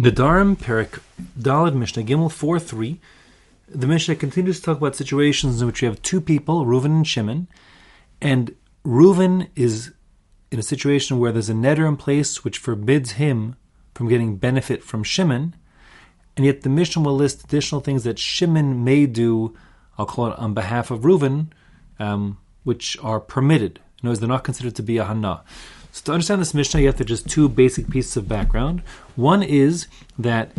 Nedarim Perik Dalid Mishnah Gimel 4 3. The Mishnah continues to talk about situations in which you have two people, Reuven and Shimon, and Reuven is in a situation where there's a neder in place which forbids him from getting benefit from Shimon, and yet the Mishnah will list additional things that Shimon may do, I'll call it on behalf of Reuven, um, which are permitted. In other words, they're not considered to be a hana. So to understand this Mishnah, you have to just two basic pieces of background. One is that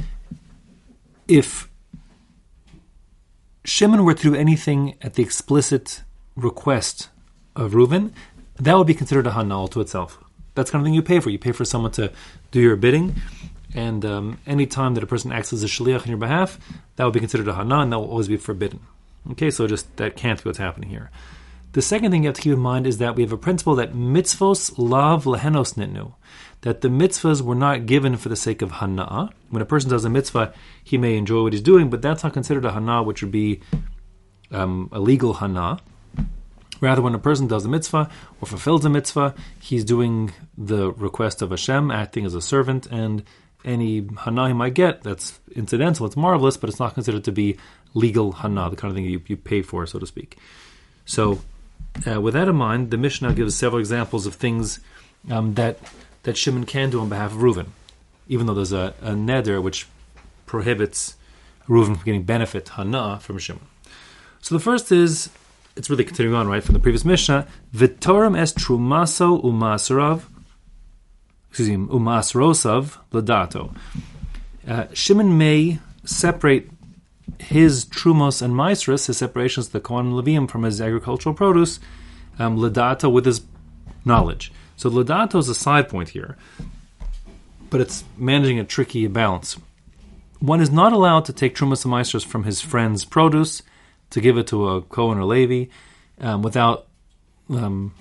if Shimon were to do anything at the explicit request of Reuven, that would be considered a hanal to itself. That's kind of thing you pay for. You pay for someone to do your bidding, and um, any time that a person acts as a shaliach on your behalf, that would be considered a hana, and that will always be forbidden. Okay, so just that can't be what's happening here. The second thing you have to keep in mind is that we have a principle that mitzvos lav lehenos nitnu, that the mitzvahs were not given for the sake of hana. When a person does a mitzvah, he may enjoy what he's doing, but that's not considered a hana, which would be um, a legal hana. Rather, when a person does a mitzvah or fulfills a mitzvah, he's doing the request of Hashem, acting as a servant, and any hana he might get, that's incidental, it's marvelous, but it's not considered to be legal hana, the kind of thing you, you pay for, so to speak. So, uh, with that in mind, the Mishnah gives several examples of things um, that that Shimon can do on behalf of Reuven, even though there's a, a neder which prohibits Reuven from getting benefit hana from Shimon. So the first is it's really continuing on right from the previous Mishnah. Vitorum est trumaso umasarav, excuse me, umasrosav ladato. Uh, Shimon may separate his trumos and maestras, his separations of the Kohen Levium from his agricultural produce, um, ladata with his knowledge. So ladato is a side point here, but it's managing a tricky balance. One is not allowed to take trumos and maestras from his friend's produce to give it to a Kohen or Levi um, without um,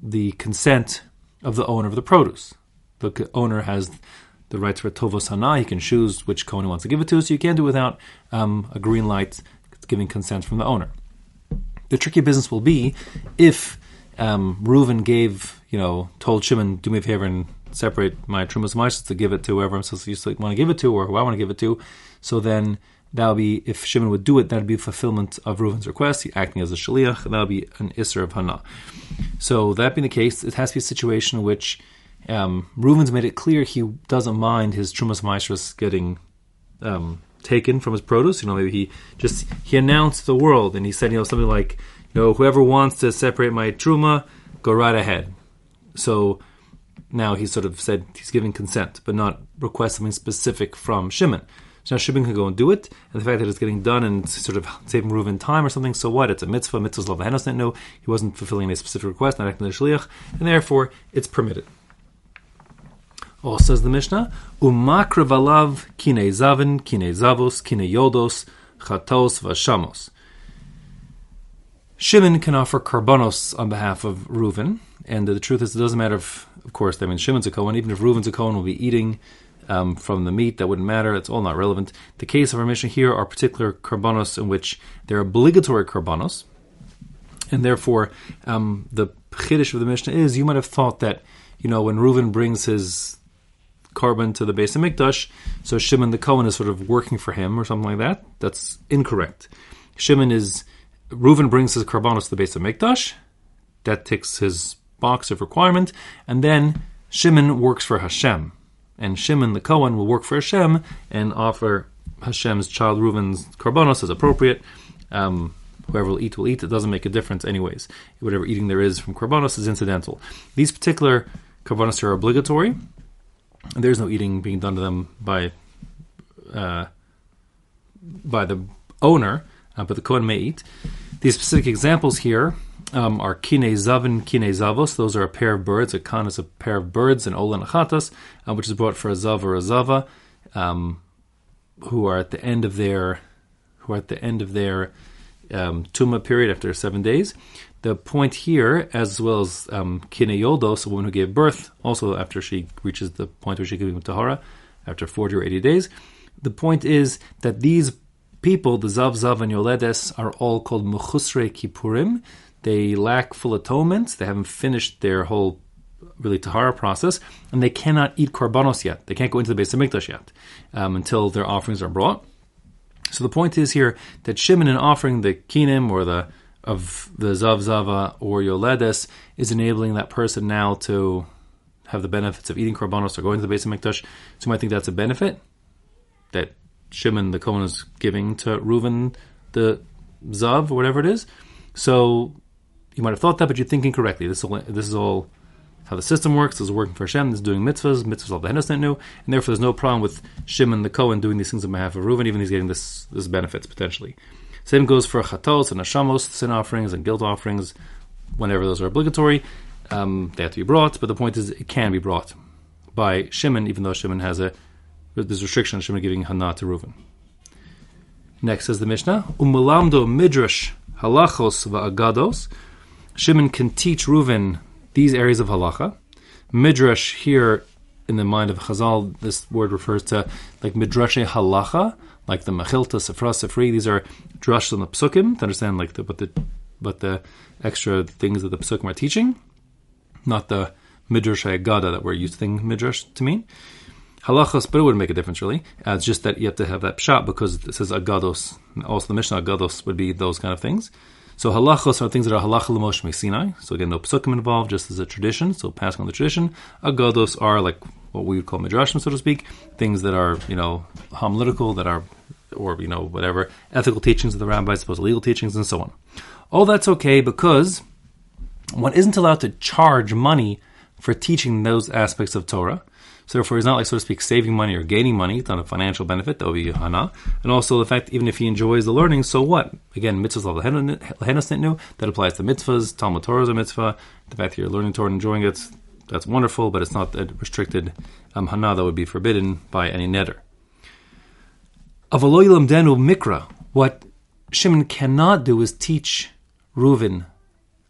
the consent of the owner of the produce. The owner has the rights for Tovos Hana. He can choose which Kohen he wants to give it to, so you can't do it without um, a green light giving consent from the owner. The tricky business will be if um, Reuven gave, you know, told Shimon, do me a favor and separate my Trumas Maishas to give it to whoever I'm supposed to want to give it to or who I want to give it to. So then that would be, if Shimon would do it, that would be fulfillment of Reuven's request, acting as a Shaliach, that would be an Isser of Hana. So that being the case, it has to be a situation in which um, Reuven's made it clear he doesn't mind his Trumas Maishras getting um, taken from his produce. You know, maybe he just he announced the world and he said, you know, something like, you know, whoever wants to separate my truma, go right ahead. So now he sort of said he's giving consent, but not request something specific from Shimon. So now Shimon can go and do it, and the fact that it's getting done and sort of saving Reuven time or something, so what? It's a mitzvah, mitzvah's love know he wasn't fulfilling a specific request, not acting as shliach, and therefore it's permitted. Also says the Mishnah, Umakra valav kine zavin, kine zavos, kine yoldos, chatos vashamos. Shimon can offer karbanos on behalf of Reuven, and the truth is, it doesn't matter if, of course, that mean, Shimon's a Kohen, even if Reuven's a Kohen, will be eating um, from the meat, that wouldn't matter. It's all not relevant. The case of our Mishnah here are particular karbanos in which they're obligatory karbanos, and therefore um, the chiddush of the Mishnah is you might have thought that you know when Reuven brings his korban to the base of Hamikdash, so Shimon the Kohen is sort of working for him or something like that. That's incorrect. Shimon is Reuven brings his korbanos to the base of Hamikdash. That ticks his box of requirement, and then Shimon works for Hashem, and Shimon the Kohen will work for Hashem and offer Hashem's child Reuven's korbanos as appropriate. Um, whoever will eat will eat. It doesn't make a difference, anyways. Whatever eating there is from korbanos is incidental. These particular korbanos are obligatory, there's no eating being done to them by uh, by the owner, uh, but the Kohen may eat. These specific examples here um, are kine zavin, kine zavos. Those are a pair of birds. A kan is a pair of birds, and olan achatas, uh, which is brought for a zav or a zava, um, who are at the end of their who are at the end of their um, tuma period after seven days. The point here, as well as um, Kine Yoldos, a woman who gave birth, also after she reaches the point where she can become Tahara, after 40 or 80 days, the point is that these people, the Zav Zav and Yoledes, are all called Mechusre Kippurim. They lack full atonement. They haven't finished their whole really tahara process, and they cannot eat korbanos yet. They can't go into the base of mikdash yet um, until their offerings are brought. So the point is here that Shimon in offering the kinim or the of the zav zava or yoledes is enabling that person now to have the benefits of eating korbanos or going to the base of mikdash. So you might think that's a benefit that Shimon the Kohen is giving to Reuven the zav or whatever it is. So you might have thought that, but you're thinking correctly. This is all, this is all how the system works. This is working for Hashem. This is doing mitzvahs. Mitzvahs all the Hennes knew, and therefore there's no problem with Shimon the Kohen doing these things on behalf of Reuven, even he's getting this this benefits potentially. Same goes for chatos and hashamos, sin offerings and guilt offerings. Whenever those are obligatory, um, they have to be brought. But the point is, it can be brought by Shimon, even though Shimon has a there's restriction on Shimon giving hana to Reuven. Next says the Mishnah, Umulamdo midrash halachos va'agados. Shimon can teach Reuven these areas of halacha. Midrash here, in the mind of Chazal, this word refers to like midrashe halacha, like the Mechilta, Sifra, Sifrei. These are drush on the psukim to understand like the what the what the extra things that the psukim are teaching, not the midrash gada that we're using midrash to mean. Halachos, but it wouldn't make a difference really. Uh, it's just that you have to have that pshat because it says agados. Also, the Mishnah agados would be those kind of things. So halachos are things that are halacha l'moshe Sinai. So again, no psukim involved, just as a tradition. So passing on the tradition. Agados are like what we would call midrashim, so to speak, things that are you know homiletical, that are or you know whatever ethical teachings of the rabbis, supposed legal teachings, and so on. All that's okay because one isn't allowed to charge money for teaching those aspects of Torah. So therefore, he's not like, so to speak, saving money or gaining money. It's not a financial benefit. That would be hana. And also the fact, even if he enjoys the learning, so what? Again, mitzvahs lehenas That applies to mitzvahs. Talmud Torah is a mitzvah. The fact that you're learning Torah and enjoying it, that's wonderful, but it's not restricted um, hana that would be forbidden by any neder. Avaloyilam denu mikra. What Shimon cannot do is teach Reuven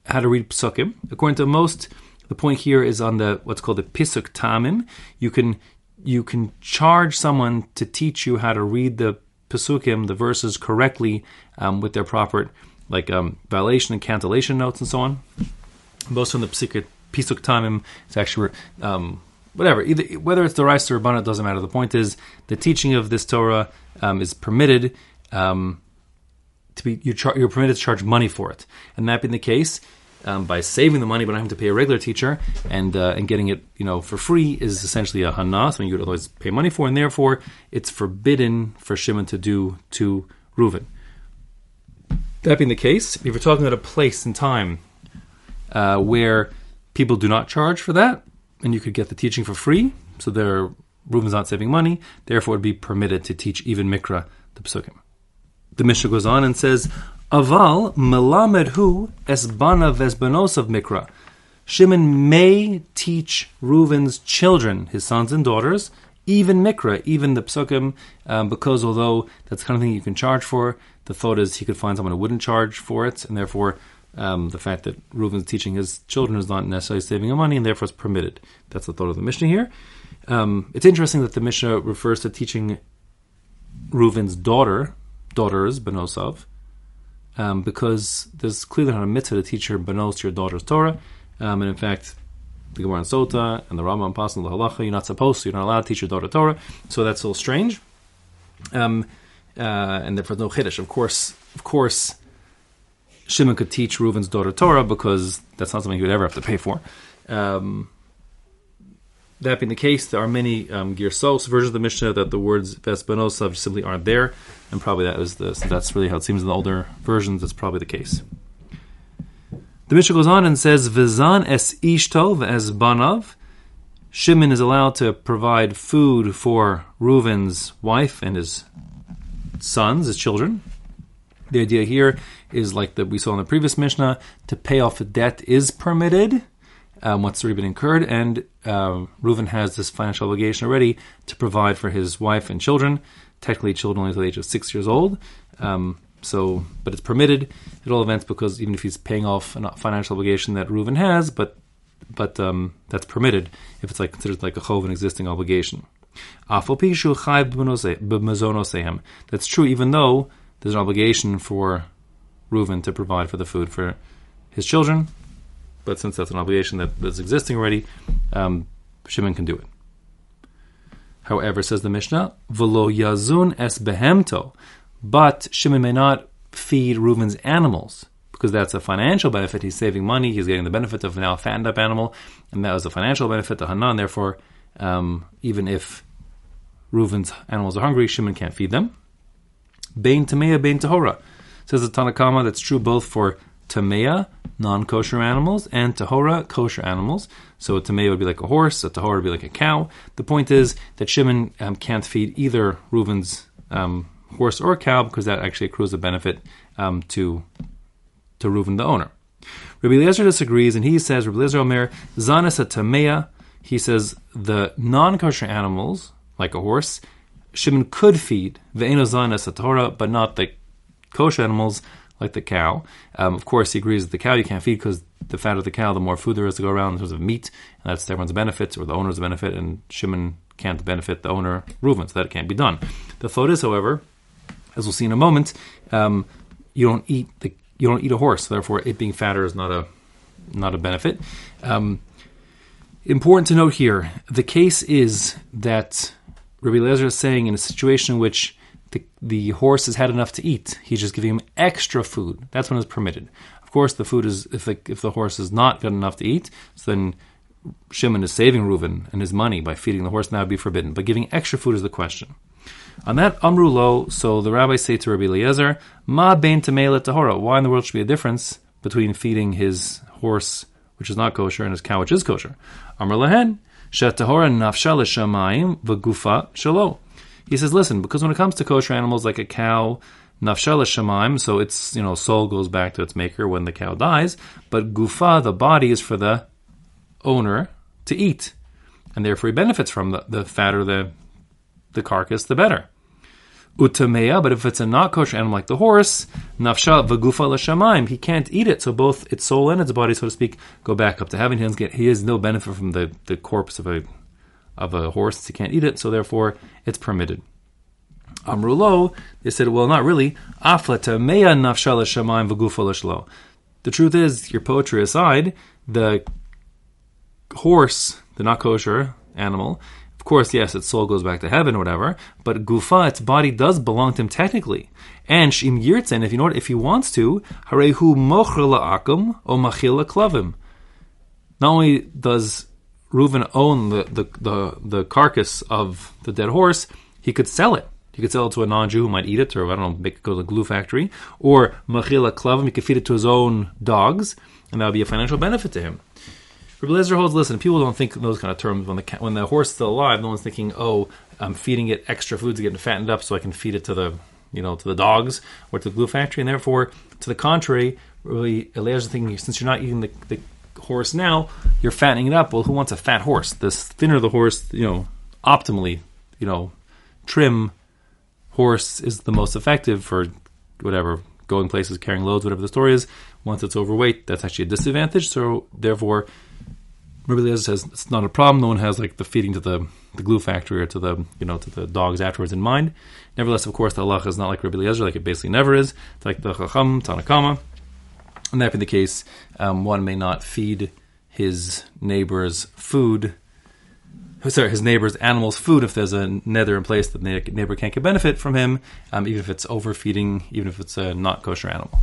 how to read psukim. According to most the point here is on the what's called the pisuk tamim. You can you can charge someone to teach you how to read the pasukim, the verses correctly um, with their proper like um, violation and cantillation notes and so on. Most from the pisuk, pisuk tamim, it's actually um, whatever. Either whether it's the rice or it doesn't matter. The point is the teaching of this Torah um, is permitted. Um, to be you're, char- you're permitted to charge money for it, and that being the case, um, by saving the money but not having to pay a regular teacher and uh, and getting it you know for free is essentially a hana, something you would otherwise pay money for, and therefore it's forbidden for Shimon to do to Reuven. That being the case, if we're talking about a place and time uh, where people do not charge for that, and you could get the teaching for free, so there Reuven's not saving money, therefore would be permitted to teach even Mikra, the Pesukim. The Mishnah goes on and says, Aval melamed hu esbana vesbanos of Mikra. Shimon may teach Reuven's children, his sons and daughters, even Mikra, even the psukim, um, because although that's kind of thing you can charge for, the thought is he could find someone who wouldn't charge for it, and therefore um, the fact that Reuven's teaching his children is not necessarily saving him money, and therefore it's permitted. That's the thought of the Mishnah here. Um, it's interesting that the Mishnah refers to teaching Reuven's daughter, daughters, Benosov, um, because there's clearly not a mitzvah to teach your banos your daughter's Torah. Um, and in fact, the Gemara and Sota and the Rambam Pasal the Halacha, you're not supposed to, you're not allowed to teach your daughter Torah. So that's a little strange. Um, uh, and therefore, no chiddush. Of course, of course, Shimon could teach Reuven's daughter Torah because that's not something he would ever have to pay for. Um, that being the case, there are many um, Girsos versions of the Mishnah that the words Vesbanosav simply aren't there, and probably that is the that's really how it seems in the older versions. That's probably the case. The Mishnah goes on and says, "Vizan es ishtov as banav." Shimon is allowed to provide food for Reuven's wife and his sons, his children. The idea here is like that we saw in the previous Mishnah: to pay off a debt is permitted um, what's already been incurred, and uh, Reuven has this financial obligation already to provide for his wife and children. Technically, children only to the age of six years old. Um, so, but it's permitted at all events because even if he's paying off a financial obligation that Reuven has, but but um, that's permitted if it's like considered like a chov, an existing obligation. That's true, even though there's an obligation for Reuven to provide for the food for his children, but since that's an obligation that, that's existing already, um, Shimon can do it. However, says the Mishnah, "V'lo yazun es behemto," but Shimon may not feed Reuven's animals because that's a financial benefit. He's saving money. He's getting the benefit of now a fattened up animal, and that was a financial benefit to Hanan. Therefore, um, even if Reuven's animals are hungry, Shimon can't feed them. Bain Tameya, Bain Tahora. Says the Tanna Kamma that's true both for Tameya, non kosher animals, and Tahora, kosher animals. So a Tameya would be like a horse, a Tahora would be like a cow. The point is that Shimon um, can't feed either Reuven's um, horse or cow because that actually accrues a benefit um, to, to Reuven, the owner. Rabbi Eliezer disagrees, and he says, Rabbi Eliezer Omer, Zanis a Tameya, he says the non kosher animals, like a horse, Shimon could feed a Torah, but not the kosher animals like the cow. Um, of course, he agrees that the cow you can't feed because the fatter the cow, the more food there is to go around in terms of meat, and that's everyone's benefit or the owner's benefit, and Shimon can't benefit the owner, Reuven, so that can't be done. The thought is, however, as we'll see in a moment, um, you don't eat the you don't eat a horse, therefore it being fatter is not a not a benefit. Um, important to note here, the case is that Rabbi Lezer is saying in a situation in which the, the horse has had enough to eat, he's just giving him extra food. That's when it's permitted. Of course, the food is if the, if the horse has not got enough to eat, so then Shimon is saving Reuven and his money by feeding the horse, that would be forbidden. But giving extra food is the question. On that Amru Lo, so the rabbis say to Rabbi Eliezer, Ma bein tamela tahora. Why in the world should be a difference between feeding his horse, which is not kosher, and his cow, which is kosher? Amr Lahen, Shetahora nafsha l'shamayim v'gufa shalo. He says, listen, because when it comes to kosher animals like a cow, nafsha l'shamayim, so its you know soul goes back to its maker when the cow dies, but gufa, the body, is for the owner to eat, and therefore he benefits from the, the fatter the the carcass, the better. Utameya, but if it's a not kosher animal like the horse, nafsha v'gufa l'shamayim, he can't eat it. So both its soul and its body, so to speak, go back up to heaven. He, doesn't get, he has no benefit from the, the corpse of a of a horse. He can't eat it, so therefore it's permitted. Amrulo, they said, well, not really. Afla tameya nafsha l'shamayim v'gufa l'shlo. The truth is, your poetry aside, the horse, the not kosher animal, course, yes, its soul goes back to heaven or whatever, but Gufa, its body does belong to him technically. And Shim Yirtzen, if you know what, if he wants to, Harehu Mocher La'akum O Machil Klavim. Not only does Reuven own the, the, the, the carcass of the dead horse, he could sell it. He could sell it to a non-Jew who might eat it, or I don't know, make it go to a glue factory. Or machila klavim, he could feed it to his own dogs, and that would be a financial benefit to him. Rabbi Lezer holds, listen, people don't think in those kind of terms. When the when the horse is still alive, no one's thinking, oh, I'm feeding it extra food to get it fattened up so I can feed it to the you know to the dogs or to the glue factory. And therefore, to the contrary, really, Eliezer thinking since you're not eating the, the horse now, you're fattening it up. Well, who wants a fat horse? The thinner the horse, you know, optimally, you know, trim horse is the most effective for whatever going places, carrying loads, whatever the story is. Once it's overweight, that's actually a disadvantage. So therefore, Rabbi Eliezer says it's not a problem. No one has like the feeding to the, the glue factory or to the you know to the dogs afterwards in mind. Nevertheless, of course, the halacha is not like Rabbi Eliezer, like it basically never is. It's like the Chacham Tanna Kamma, and that being the case, um, one may not feed his neighbor's food. Sorry, his neighbor's animal's food if there's a neder in place that the neighbor can't get benefit from him, um, even if it's overfeeding, even if it's a not kosher animal.